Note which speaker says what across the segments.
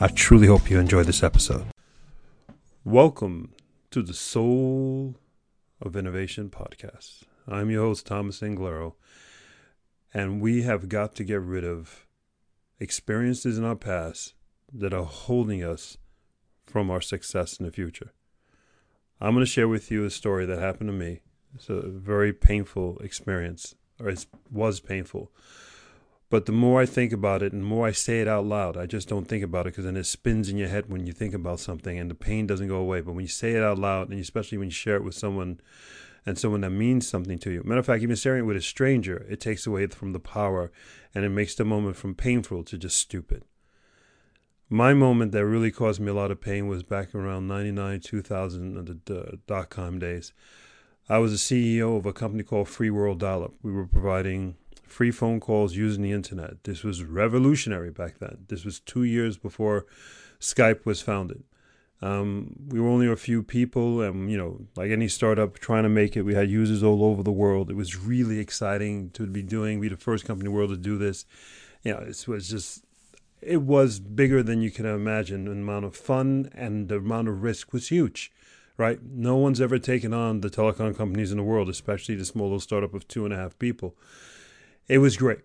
Speaker 1: I truly hope you enjoy this episode. Welcome to the Soul of Innovation podcast. I'm your host, Thomas Anglero, and we have got to get rid of experiences in our past that are holding us from our success in the future. I'm going to share with you a story that happened to me. It's a very painful experience, or it was painful. But the more I think about it and the more I say it out loud, I just don't think about it because then it spins in your head when you think about something and the pain doesn't go away. But when you say it out loud, and especially when you share it with someone and someone that means something to you, matter of fact, even sharing it with a stranger, it takes away from the power and it makes the moment from painful to just stupid. My moment that really caused me a lot of pain was back around 99, 2000, uh, the dot com days. I was the CEO of a company called Free World Dial-Up. We were providing free phone calls using the internet. This was revolutionary back then. This was two years before Skype was founded. Um, we were only a few people, and you know, like any startup trying to make it, we had users all over the world. It was really exciting to be doing. We the first company in the world to do this. You know, it was just it was bigger than you can imagine. The amount of fun and the amount of risk was huge, right? No one's ever taken on the telecom companies in the world, especially the small little startup of two and a half people. It was great,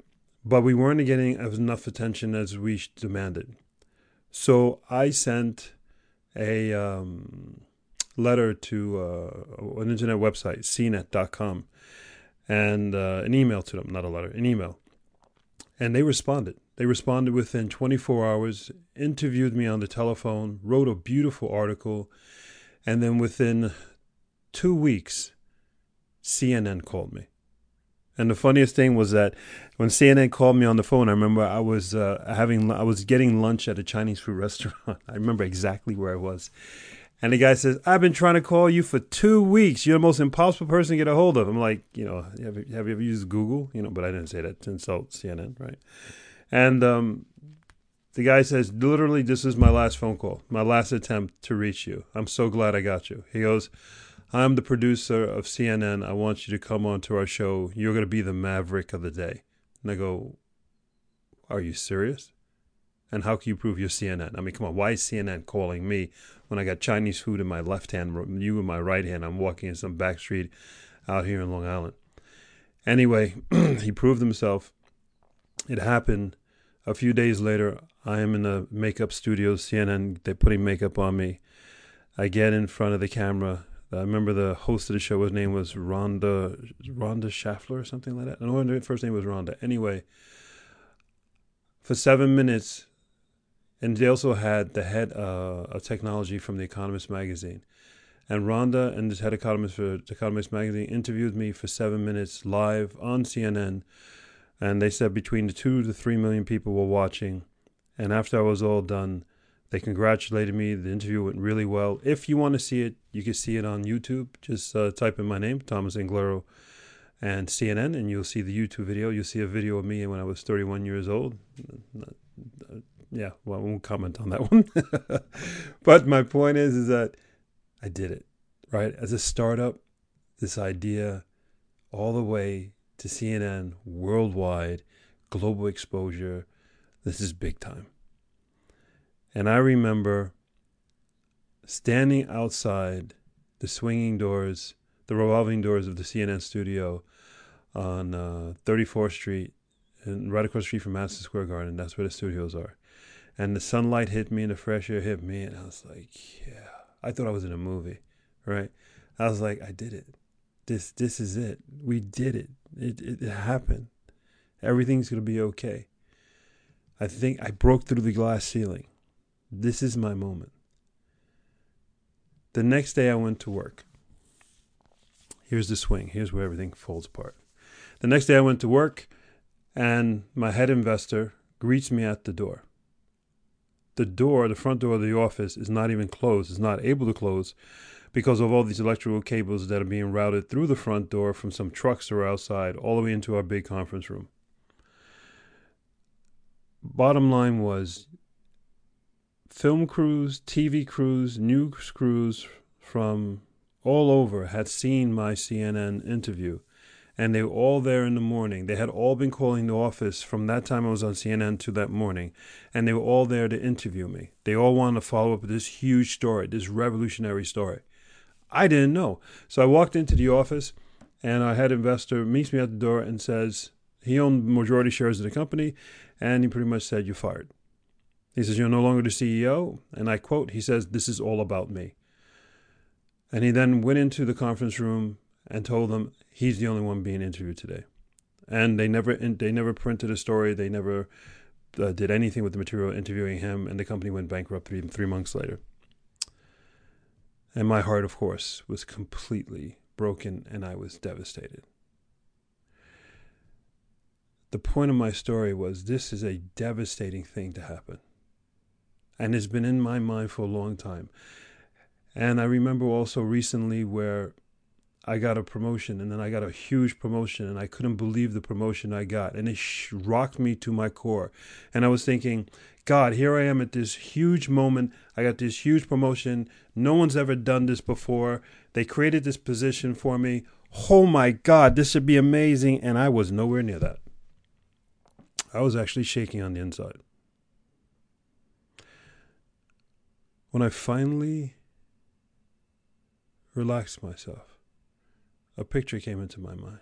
Speaker 1: but we weren't getting enough attention as we demanded. So I sent a um, letter to uh, an internet website, cnet.com, and uh, an email to them, not a letter, an email. And they responded. They responded within 24 hours, interviewed me on the telephone, wrote a beautiful article, and then within two weeks, CNN called me. And the funniest thing was that when CNN called me on the phone, I remember I was uh, having I was getting lunch at a Chinese food restaurant. I remember exactly where I was. And the guy says, "I've been trying to call you for two weeks. You're the most impossible person to get a hold of." I'm like, you know, have you, have you ever used Google? You know, but I didn't say that to insult CNN, right? And um, the guy says, literally, this is my last phone call, my last attempt to reach you. I'm so glad I got you. He goes, I'm the producer of CNN. I want you to come on to our show. You're going to be the maverick of the day. And I go, Are you serious? And how can you prove you're CNN? I mean, come on, why is CNN calling me when I got Chinese food in my left hand, you in my right hand? I'm walking in some back street out here in Long Island. Anyway, he proved himself. It happened a few days later. I am in the makeup studio, CNN. They're putting makeup on me. I get in front of the camera I remember the host of the show. His name was Rhonda Rhonda Schaffler or something like that. I know her first name was Rhonda. Anyway, for seven minutes, and they also had the head uh, of technology from The Economist magazine. And Rhonda and the head of economist for The Economist magazine interviewed me for seven minutes live on CNN. And they said between the two to three million people were watching. And after I was all done, they congratulated me. The interview went really well. If you want to see it, you can see it on YouTube. Just uh, type in my name, Thomas Anglero, and CNN, and you'll see the YouTube video. You'll see a video of me when I was 31 years old. Yeah, well, I won't comment on that one. but my point is, is that I did it, right? As a startup, this idea all the way to CNN, worldwide, global exposure. This is big time. And I remember standing outside the swinging doors, the revolving doors of the CNN studio on uh, 34th Street, and right across the street from Madison Square Garden. That's where the studios are. And the sunlight hit me and the fresh air hit me, and I was like, yeah. I thought I was in a movie, right? I was like, I did it. This this is it. We did it. It it, it happened. Everything's gonna be okay. I think I broke through the glass ceiling. This is my moment. The next day I went to work. Here's the swing. Here's where everything falls apart. The next day I went to work and my head investor greets me at the door. the door, the front door of the office, is not even closed. It's not able to close because of all these electrical cables that are being routed through the front door from some trucks that are outside all the way into our big conference room. Bottom line was film crews, TV crews, news crews from all over had seen my CNN interview and they were all there in the morning. They had all been calling the office from that time I was on CNN to that morning, and they were all there to interview me. They all wanted to follow up with this huge story, this revolutionary story. I didn't know. So I walked into the office, and our head investor meets me at the door and says he owned majority shares of the company, and he pretty much said, You're fired. He says, You're no longer the CEO. And I quote, He says, This is all about me. And he then went into the conference room and told them he's the only one being interviewed today. And they never they never printed a story. They never uh, did anything with the material interviewing him, and the company went bankrupt three three months later. And my heart, of course, was completely broken, and I was devastated. The point of my story was this is a devastating thing to happen. And it's been in my mind for a long time. And I remember also recently where I got a promotion and then I got a huge promotion and I couldn't believe the promotion I got and it rocked me to my core. And I was thinking, God, here I am at this huge moment. I got this huge promotion. No one's ever done this before. They created this position for me. Oh my God, this should be amazing. And I was nowhere near that. I was actually shaking on the inside. When I finally relaxed myself, a picture came into my mind.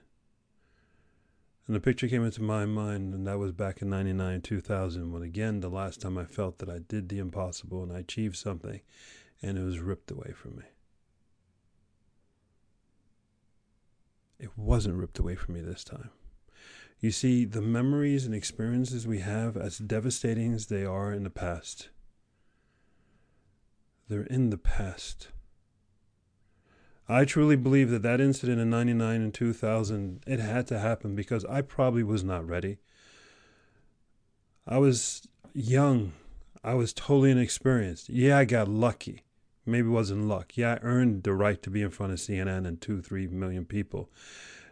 Speaker 1: And the picture came into my mind, and that was back in 99, 2000, when again, the last time I felt that I did the impossible and I achieved something, and it was ripped away from me. It wasn't ripped away from me this time. You see, the memories and experiences we have, as devastating as they are in the past, they're in the past. I truly believe that that incident in 99 and 2000, it had to happen because I probably was not ready. I was young. I was totally inexperienced. Yeah, I got lucky. Maybe it wasn't luck. Yeah, I earned the right to be in front of CNN and two, three million people.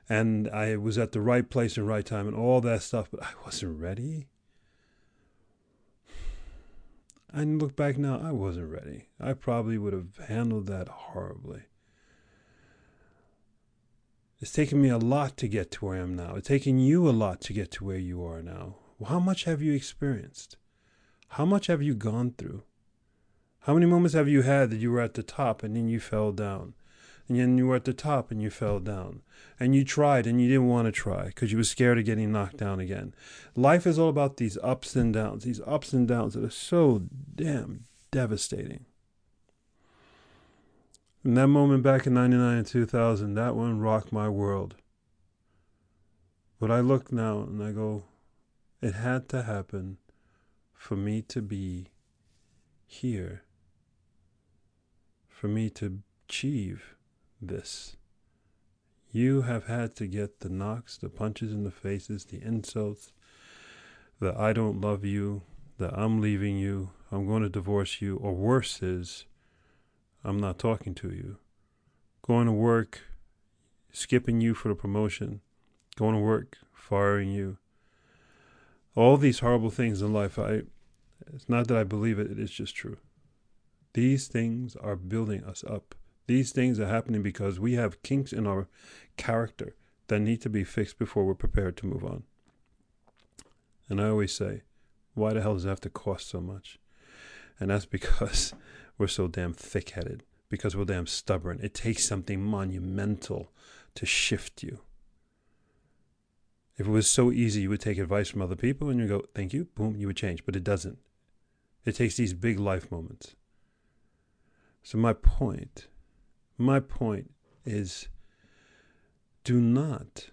Speaker 1: And I was at the right place and right time and all that stuff, but I wasn't ready. I look back now, I wasn't ready. I probably would have handled that horribly. It's taken me a lot to get to where I am now. It's taken you a lot to get to where you are now. How much have you experienced? How much have you gone through? How many moments have you had that you were at the top and then you fell down? And then you were at the top and you fell down. And you tried and you didn't want to try because you were scared of getting knocked down again. Life is all about these ups and downs, these ups and downs that are so damn devastating. And that moment back in 99 and 2000, that one rocked my world. But I look now and I go, it had to happen for me to be here, for me to achieve this. You have had to get the knocks, the punches in the faces, the insults, the I don't love you, the I'm leaving you, I'm going to divorce you, or worse is, I'm not talking to you. Going to work, skipping you for the promotion, going to work, firing you. All these horrible things in life, I it's not that I believe it, it is just true. These things are building us up. These things are happening because we have kinks in our character that need to be fixed before we're prepared to move on. And I always say, why the hell does it have to cost so much? And that's because we're so damn thick headed because we're damn stubborn. It takes something monumental to shift you. If it was so easy, you would take advice from other people and you go, thank you, boom, you would change. But it doesn't. It takes these big life moments. So, my point, my point is do not,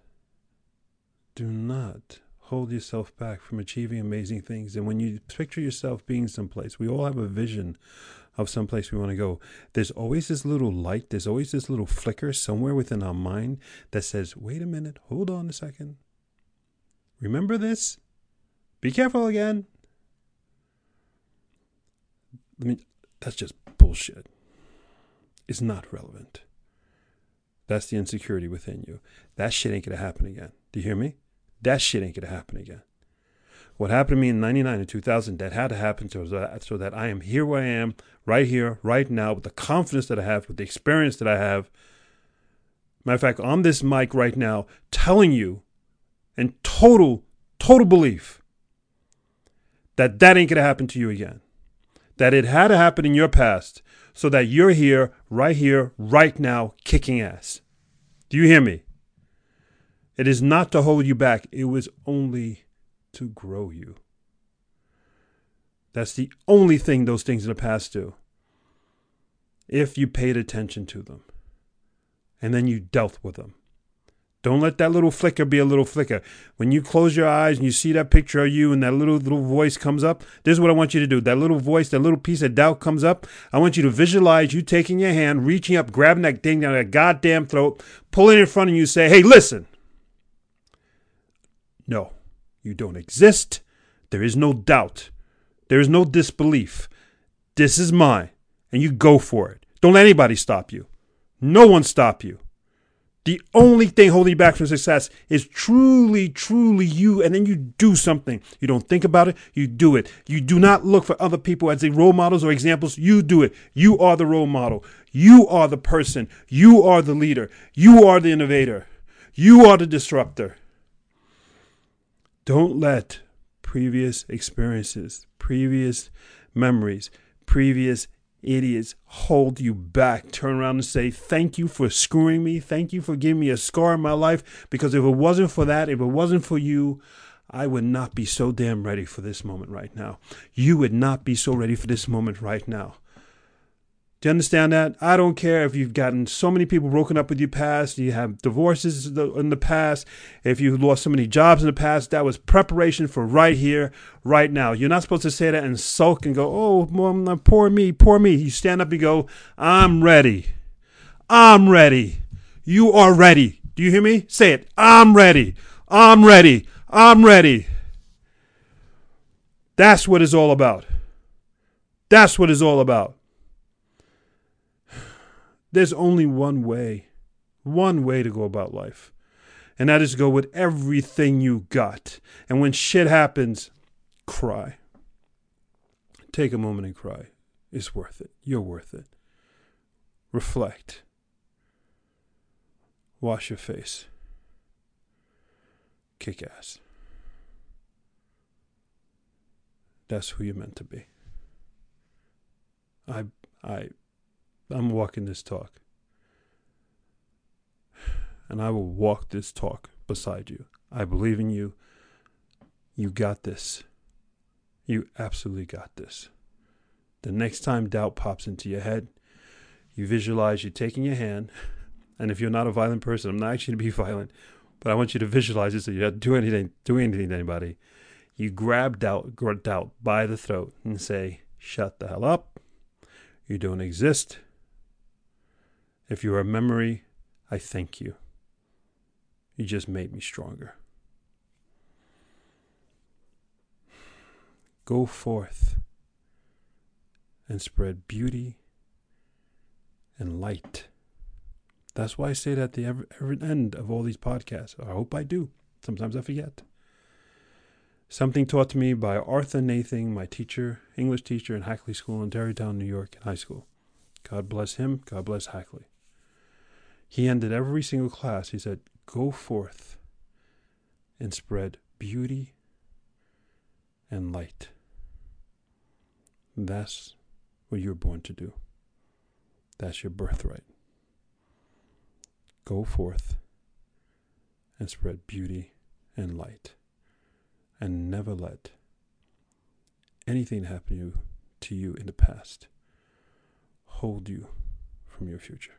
Speaker 1: do not hold yourself back from achieving amazing things. And when you picture yourself being someplace, we all have a vision of someplace we want to go. There's always this little light, there's always this little flicker somewhere within our mind that says, wait a minute, hold on a second. Remember this? Be careful again. let me, that's just bullshit. It's not relevant. That's the insecurity within you. That shit ain't gonna happen again. Do you hear me? That shit ain't gonna happen again. What happened to me in 99 and 2000, that had to happen so that, so that I am here where I am, right here, right now, with the confidence that I have, with the experience that I have. Matter of fact, on this mic right now, telling you in total, total belief that that ain't to happen to you again. That it had to happen in your past so that you're here, right here, right now, kicking ass. Do you hear me? It is not to hold you back, it was only to grow you. That's the only thing those things in the past do. If you paid attention to them and then you dealt with them. Don't let that little flicker be a little flicker. When you close your eyes and you see that picture of you and that little little voice comes up, this is what I want you to do. That little voice, that little piece of doubt comes up. I want you to visualize you taking your hand, reaching up, grabbing that thing down that goddamn throat, pulling it in front of you, say, "Hey, listen." No, you don't exist. There is no doubt. There is no disbelief. This is mine, and you go for it. Don't let anybody stop you. No one stop you. The only thing holding you back from success is truly, truly you. And then you do something. You don't think about it, you do it. You do not look for other people as a role models or examples. You do it. You are the role model. You are the person. You are the leader. You are the innovator. You are the disruptor. Don't let previous experiences, previous memories, previous idiots hold you back. Turn around and say, Thank you for screwing me. Thank you for giving me a scar in my life. Because if it wasn't for that, if it wasn't for you, I would not be so damn ready for this moment right now. You would not be so ready for this moment right now. Do you understand that? I don't care if you've gotten so many people broken up with you past, you have divorces in the past, if you lost so many jobs in the past, that was preparation for right here, right now. You're not supposed to say that and sulk and go, oh, mom, poor me, poor me. You stand up and go, I'm ready. I'm ready. You are ready. Do you hear me? Say it. I'm ready. I'm ready. I'm ready. That's what it's all about. That's what it's all about. There's only one way, one way to go about life. And that is go with everything you got. And when shit happens, cry. Take a moment and cry. It's worth it. You're worth it. Reflect. Wash your face. Kick ass. That's who you're meant to be. I I I'm walking this talk. And I will walk this talk beside you. I believe in you. You got this. You absolutely got this. The next time doubt pops into your head, you visualize you taking your hand. And if you're not a violent person, I'm not actually to be violent, but I want you to visualize it so you don't do anything, do anything to anybody. You grab doubt, doubt by the throat and say, "Shut the hell up! You don't exist. If you're a memory, I thank you. You just made me stronger. Go forth and spread beauty and light. That's why I say that at the every, every end of all these podcasts. I hope I do. Sometimes I forget. Something taught to me by Arthur Nathan, my teacher, English teacher in Hackley School in Tarrytown, New York, in high school. God bless him. God bless Hackley. He ended every single class. He said, Go forth and spread beauty and light. That's what you're born to do. That's your birthright. Go forth and spread beauty and light. And never let anything happen to you, in the past hold you from your future.